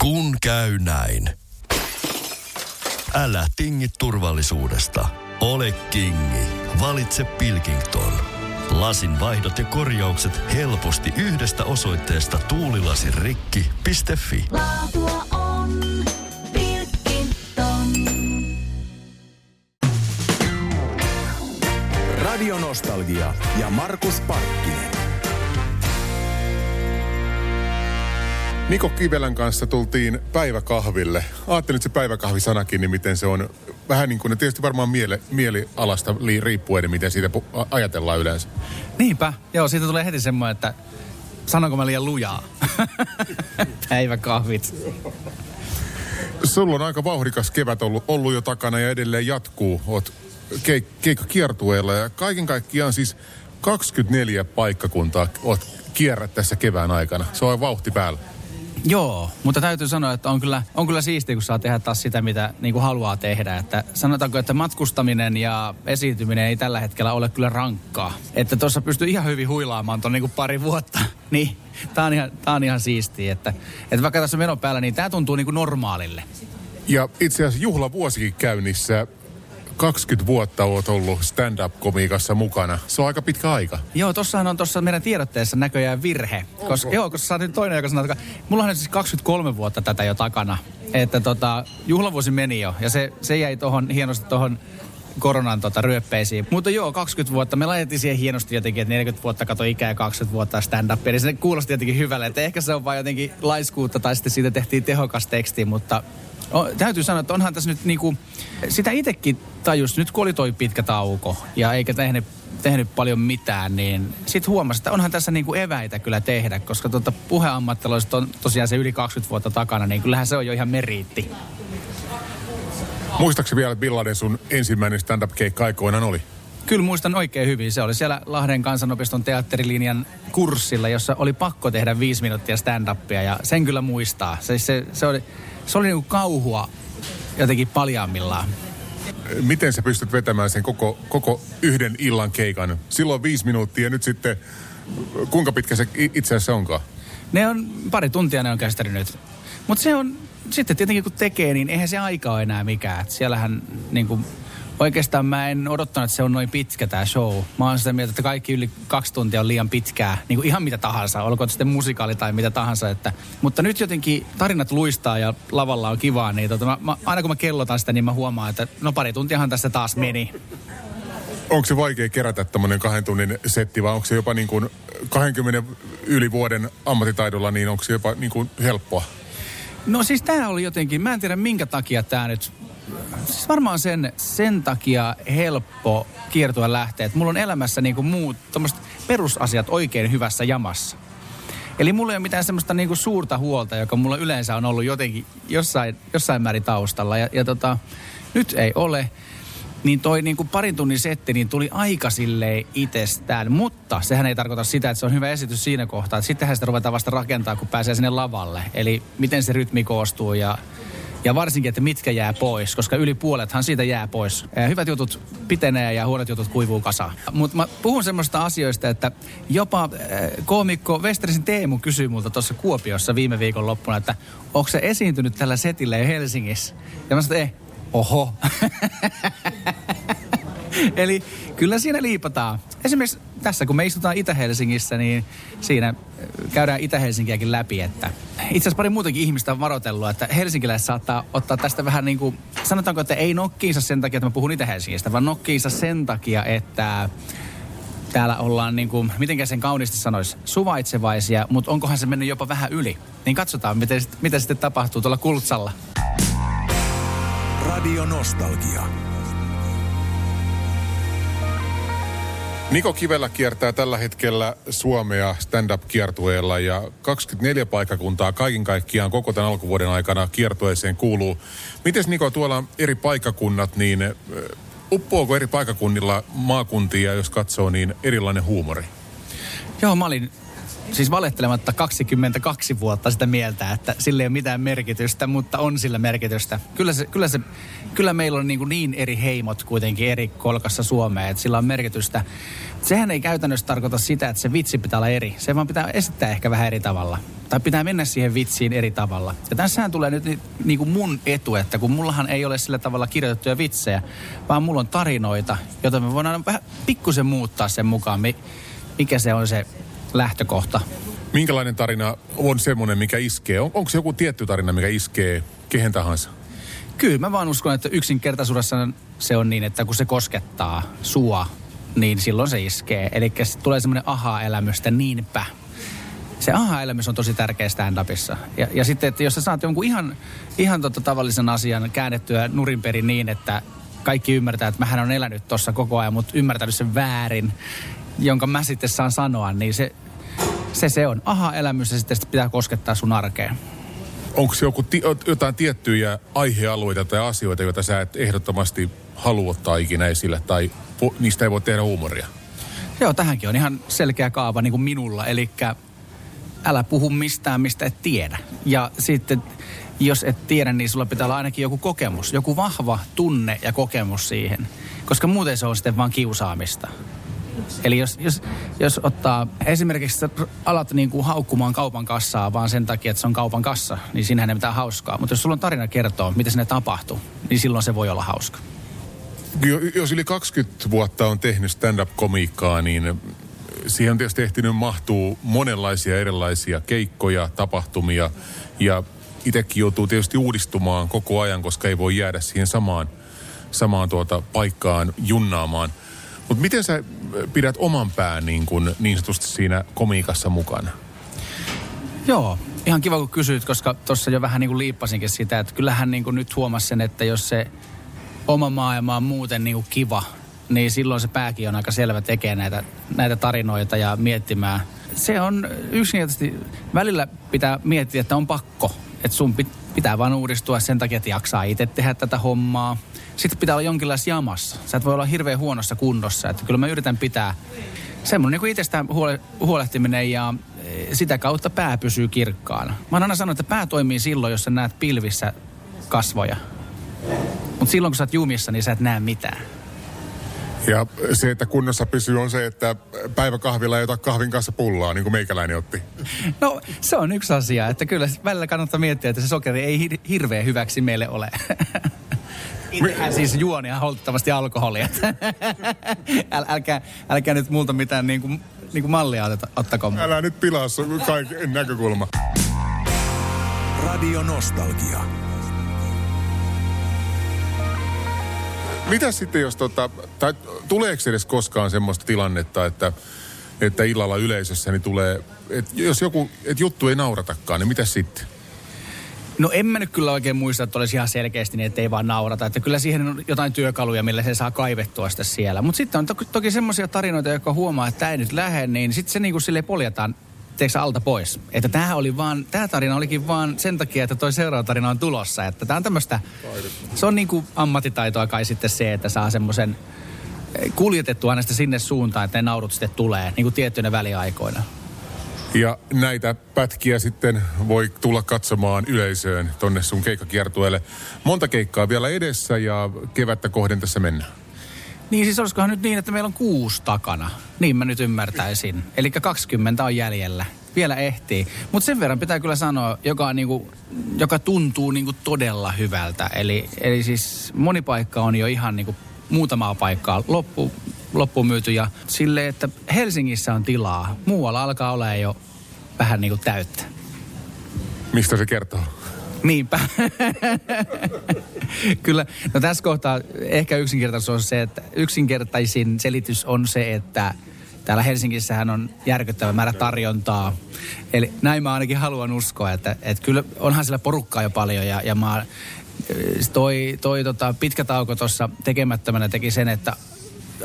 Kun käy näin. Älä tingi turvallisuudesta. Ole kingi. Valitse Pilkington. Lasin vaihdot ja korjaukset helposti yhdestä osoitteesta tuulilasirikki.fi. Laatua on Pilkington. Radio Nostalgia ja Markus Parkkinen. Niko Kivelän kanssa tultiin päiväkahville. Ajattelin, että se päiväkahvisanakin, niin miten se on vähän niin kuin, tietysti varmaan miele, mielialasta li, riippuen, miten siitä pu- ajatellaan yleensä. Niinpä. Joo, siitä tulee heti semmoinen, että sanonko mä liian lujaa? Päiväkahvit. Sulla on aika vauhdikas kevät ollut, ollut jo takana ja edelleen jatkuu. Oot keik- keikkakiertueella ja kaiken kaikkiaan siis 24 paikkakuntaa oot kierrät tässä kevään aikana. Se on vauhti päällä. Joo, mutta täytyy sanoa, että on kyllä, on kyllä siistiä, kun saa tehdä taas sitä, mitä niin kuin haluaa tehdä. Että sanotaanko, että matkustaminen ja esiintyminen ei tällä hetkellä ole kyllä rankkaa. Että tuossa pystyy ihan hyvin huilaamaan tuon niin kuin pari vuotta. Niin, tää on ihan, tää ihan siistiä. Että, että vaikka tässä on meno päällä, niin tämä tuntuu niin kuin normaalille. Ja itse asiassa juhlavuosikin käynnissä. 20 vuotta oot ollut stand-up-komiikassa mukana. Se on aika pitkä aika. Joo, tossahan on tuossa meidän tiedotteessa näköjään virhe. Koska, joo, koska saatiin toinen, joka sanoo, että mulla on nyt siis 23 vuotta tätä jo takana. Että tota, juhlavuosi meni jo ja se, se jäi tohon, hienosti tuohon koronan tota, ryöppeisiin. Mutta joo, 20 vuotta. Me laitettiin siihen hienosti jotenkin, että 40 vuotta kato ikää ja 20 vuotta stand-up. Eli se kuulosti jotenkin hyvälle. Että ehkä se on vain jotenkin laiskuutta tai sitten siitä tehtiin tehokas teksti, mutta O, täytyy sanoa, että onhan tässä nyt niinku, sitä itsekin tajus, nyt kun oli toi pitkä tauko ja eikä tehnyt, tehnyt paljon mitään, niin sitten huomasi, että onhan tässä niinku eväitä kyllä tehdä, koska tuota puheammattilaisuus on tosiaan se yli 20 vuotta takana, niin kyllähän se on jo ihan meriitti. Muistaakseni vielä, että millainen sun ensimmäinen stand-up-keikka aikoinaan oli? Kyllä muistan oikein hyvin. Se oli siellä Lahden kansanopiston teatterilinjan kurssilla, jossa oli pakko tehdä viisi minuuttia stand-upia ja sen kyllä muistaa. Se, se, se oli, se oli niinku kauhua jotenkin paljaammillaan. Miten sä pystyt vetämään sen koko, koko yhden illan keikan? Silloin viisi minuuttia ja nyt sitten, kuinka pitkä se itse asiassa onkaan? Ne on, pari tuntia ne on kestänyt. Mutta se on, sitten tietenkin kun tekee, niin eihän se aika ole enää mikään. Et siellähän niin kuin, oikeastaan mä en odottanut, että se on noin pitkä tämä show. Mä oon sitä mieltä, että kaikki yli kaksi tuntia on liian pitkää. Niin kuin ihan mitä tahansa, olkoon sitten musikaali tai mitä tahansa. Että, mutta nyt jotenkin tarinat luistaa ja lavalla on kivaa. Niin tota, mä, mä, aina kun mä kellotan sitä, niin mä huomaan, että no pari tuntiahan tässä taas meni. Onko se vaikea kerätä tämmöinen kahden tunnin setti vai onko se jopa niin kuin 20 yli vuoden ammattitaidolla, niin onko se jopa niin kuin helppoa? No siis tämä oli jotenkin, mä en tiedä minkä takia tämä nyt, siis varmaan sen, sen takia helppo kiertua lähteä, että mulla on elämässä niinku muut tommoset perusasiat oikein hyvässä jamassa. Eli mulla ei ole mitään semmoista niinku suurta huolta, joka mulla yleensä on ollut jotenkin jossain, jossain määrin taustalla. Ja, ja tota, nyt ei ole. Niin toi niinku parin tunnin setti niin tuli aika silleen itsestään. Mutta sehän ei tarkoita sitä, että se on hyvä esitys siinä kohtaa. Sittenhän sitä ruvetaan vasta rakentaa, kun pääsee sinne lavalle. Eli miten se rytmi koostuu ja ja varsinkin, että mitkä jää pois, koska yli puolethan siitä jää pois. Ää, Hyvät jutut pitenee ja huonot jutut kuivuu kasaan. Mutta mä puhun semmoista asioista, että jopa äh, koomikko Westerisen Teemu kysyi multa tuossa Kuopiossa viime viikon loppuna, että onko se esiintynyt tällä setillä jo Helsingissä? Ja mä sanoin, että eh, oho. Eli kyllä siinä liipataan. Esimerkiksi tässä, kun me istutaan Itä-Helsingissä, niin siinä äh, käydään Itä-Helsinkiäkin läpi. Että itse asiassa pari muutakin ihmistä on varoitellut, että helsinkiläiset saattaa ottaa tästä vähän niin kuin, sanotaanko, että ei nokkiinsa sen takia, että mä puhun Itä-Helsingistä, vaan nokkiinsa sen takia, että täällä ollaan niin kuin, mitenkä sen kauniisti sanoisi, suvaitsevaisia, mutta onkohan se mennyt jopa vähän yli. Niin katsotaan, miten, mitä sitten tapahtuu tuolla Kultsalla. Radio Nostalgia. Niko Kivelä kiertää tällä hetkellä Suomea stand-up-kiertueella ja 24 paikkakuntaa kaiken kaikkiaan koko tämän alkuvuoden aikana kiertueeseen kuuluu. Miten Niko tuolla eri paikkakunnat, niin uppoako eri paikkakunnilla maakuntia, jos katsoo, niin erilainen huumori? Joo, mä olin siis valettelematta 22 vuotta sitä mieltä, että sillä ei ole mitään merkitystä, mutta on sillä merkitystä. Kyllä, se, kyllä, se, kyllä meillä on niin, kuin niin eri heimot kuitenkin eri kolkassa Suomea, että sillä on merkitystä. Sehän ei käytännössä tarkoita sitä, että se vitsi pitää olla eri. Se vaan pitää esittää ehkä vähän eri tavalla. Tai pitää mennä siihen vitsiin eri tavalla. Ja tässähän tulee nyt ni- niin kuin mun etu, että kun mullahan ei ole sillä tavalla kirjoitettuja vitsejä, vaan mulla on tarinoita, joita me voidaan vähän pikkusen muuttaa sen mukaan, mi- mikä se on se lähtökohta. Minkälainen tarina on semmoinen, mikä iskee? On, onko se joku tietty tarina, mikä iskee kehen tahansa? Kyllä mä vaan uskon, että yksinkertaisuudessa se on niin, että kun se koskettaa sua, niin silloin se iskee. Eli tulee semmoinen aha-elämys, että niinpä. Se aha-elämys on tosi tärkeä stand-upissa. Ja, ja sitten, että jos sä saat jonkun ihan, ihan tota tavallisen asian käännettyä nurinperin niin, että kaikki ymmärtää, että mähän on elänyt tuossa koko ajan, mutta ymmärtänyt sen väärin, jonka mä sitten saan sanoa, niin se, se, se on aha-elämys ja sitten sitä pitää koskettaa sun arkeen. Onko joku ti- jotain tiettyjä aihealueita tai asioita, joita sä et ehdottomasti halua ottaa ikinä esille, tai vo- niistä ei voi tehdä huumoria? Joo, tähänkin on ihan selkeä kaava niin kuin minulla. Eli älä puhu mistään, mistä et tiedä. Ja sitten, jos et tiedä, niin sulla pitää olla ainakin joku kokemus. Joku vahva tunne ja kokemus siihen. Koska muuten se on sitten vaan kiusaamista. Eli jos, jos, jos ottaa esimerkiksi sä alat niin kuin haukkumaan kaupan kassaa vaan sen takia, että se on kaupan kassa, niin siinähän ei mitään hauskaa. Mutta jos sulla on tarina kertoa, mitä sinne tapahtuu, niin silloin se voi olla hauska. Jo- Jos yli 20 vuotta on tehnyt stand-up-komiikkaa, niin siihen on tietysti ehtinyt mahtuu monenlaisia erilaisia keikkoja, tapahtumia ja itsekin joutuu tietysti uudistumaan koko ajan, koska ei voi jäädä siihen samaan, samaan tuota paikkaan junnaamaan. Mutta miten sä pidät oman pään niin, kuin, niin sanotusti siinä komiikassa mukana? Joo, ihan kiva kun kysyit, koska tuossa jo vähän niin kuin liippasinkin sitä, että kyllähän niin kuin nyt huomasi sen, että jos se oma maailma on muuten niin kuin kiva, niin silloin se pääkin on aika selvä tekee näitä, näitä tarinoita ja miettimään. Se on yksinkertaisesti, välillä pitää miettiä, että on pakko, että sun pit- pitää vaan uudistua sen takia, että jaksaa itse tehdä tätä hommaa. Sitten pitää olla jonkinlaisessa jamassa. Sä et voi olla hirveän huonossa kunnossa. Että kyllä mä yritän pitää semmoinen niin kuin itsestään huole, huolehtiminen ja eh, sitä kautta pää pysyy kirkkaana. Mä oon aina sanonut, että pää toimii silloin, jos sä näet pilvissä kasvoja. Mutta silloin, kun sä oot jumissa, niin sä et näe mitään. Ja se, että kunnossa pysyy, on se, että päiväkahvilla ei ota kahvin kanssa pullaa, niin kuin meikäläinen otti. No, se on yksi asia, että kyllä välillä kannattaa miettiä, että se sokeri ei hir- hirveän hyväksi meille ole. Itsehän siis juon ihan holtittomasti alkoholia. Äl, älkää, älkää nyt multa mitään niin kuin, niin kuin mallia oteta, ottako. Älä nyt pilaa sun kaiken näkökulma. Radio Nostalgia. Mitä sitten, jos tota, tai tuleeko edes koskaan semmoista tilannetta, että, että illalla yleisössä niin tulee, että jos joku, että juttu ei nauratakaan, niin mitä sitten? No en mä nyt kyllä oikein muista, että olisi ihan selkeästi niin, että ei vaan naurata. Että kyllä siihen on jotain työkaluja, millä se saa kaivettua sitä siellä. Mutta sitten on toki, toki semmoisia tarinoita, jotka huomaa, että tämä ei nyt lähde, niin sitten se niinku sille poljetaan sä, alta pois. Että tämä oli vaan, tämä tarina olikin vaan sen takia, että toi seuraava tarina on tulossa. Että tämä on tämmöistä, se on niinku ammattitaitoa kai sitten se, että saa semmoisen eh, kuljetettua aina sinne suuntaan, että ne naurut sitten tulee, niin kuin tiettyinä väliaikoina. Ja näitä pätkiä sitten voi tulla katsomaan yleisöön tonne sun keikkakiertueelle. Monta keikkaa vielä edessä ja kevättä kohden tässä mennään. Niin siis olisikohan nyt niin, että meillä on kuusi takana. Niin mä nyt ymmärtäisin. Eli 20 on jäljellä. Vielä ehtii. Mutta sen verran pitää kyllä sanoa, joka, on niinku, joka tuntuu niinku todella hyvältä. Eli, eli siis moni paikka on jo ihan niinku muutamaa paikkaa loppu, loppuun myyty. Ja sille, että Helsingissä on tilaa. Muualla alkaa olla jo vähän niinku täyttä. Mistä se kertoo? Niinpä. Kyllä. No tässä kohtaa ehkä yksinkertaisuus on se, että yksinkertaisin selitys on se, että täällä Helsingissähän on järkyttävä määrä tarjontaa. Eli näin mä ainakin haluan uskoa, että, että kyllä onhan siellä porukkaa jo paljon ja, ja mä, toi, toi tota, pitkä tauko tuossa tekemättömänä teki sen, että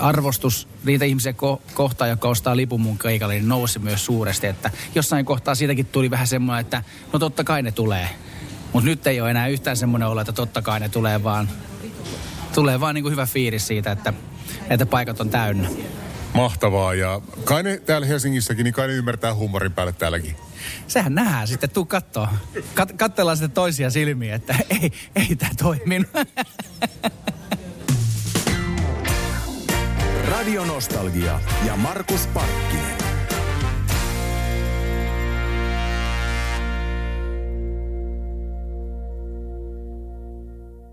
arvostus niitä ihmisiä ko- kohtaan, jotka ostaa lipun mun keikalle, niin nousi myös suuresti. Että jossain kohtaa siitäkin tuli vähän semmoinen, että no totta kai ne tulee. Mutta nyt ei ole enää yhtään semmoinen olo, että totta kai ne tulee vaan, tulee vaan niin kuin hyvä fiilis siitä, että, että paikat on täynnä. Mahtavaa ja kai ne täällä Helsingissäkin, niin kai ne ymmärtää huumorin päälle täälläkin. Sehän nähdään sitten, tuu kattoo. Kat- katsellaan sitten toisia silmiä, että ei, ei tämä toiminut. Radio Nostalgia ja Markus Parkkinen.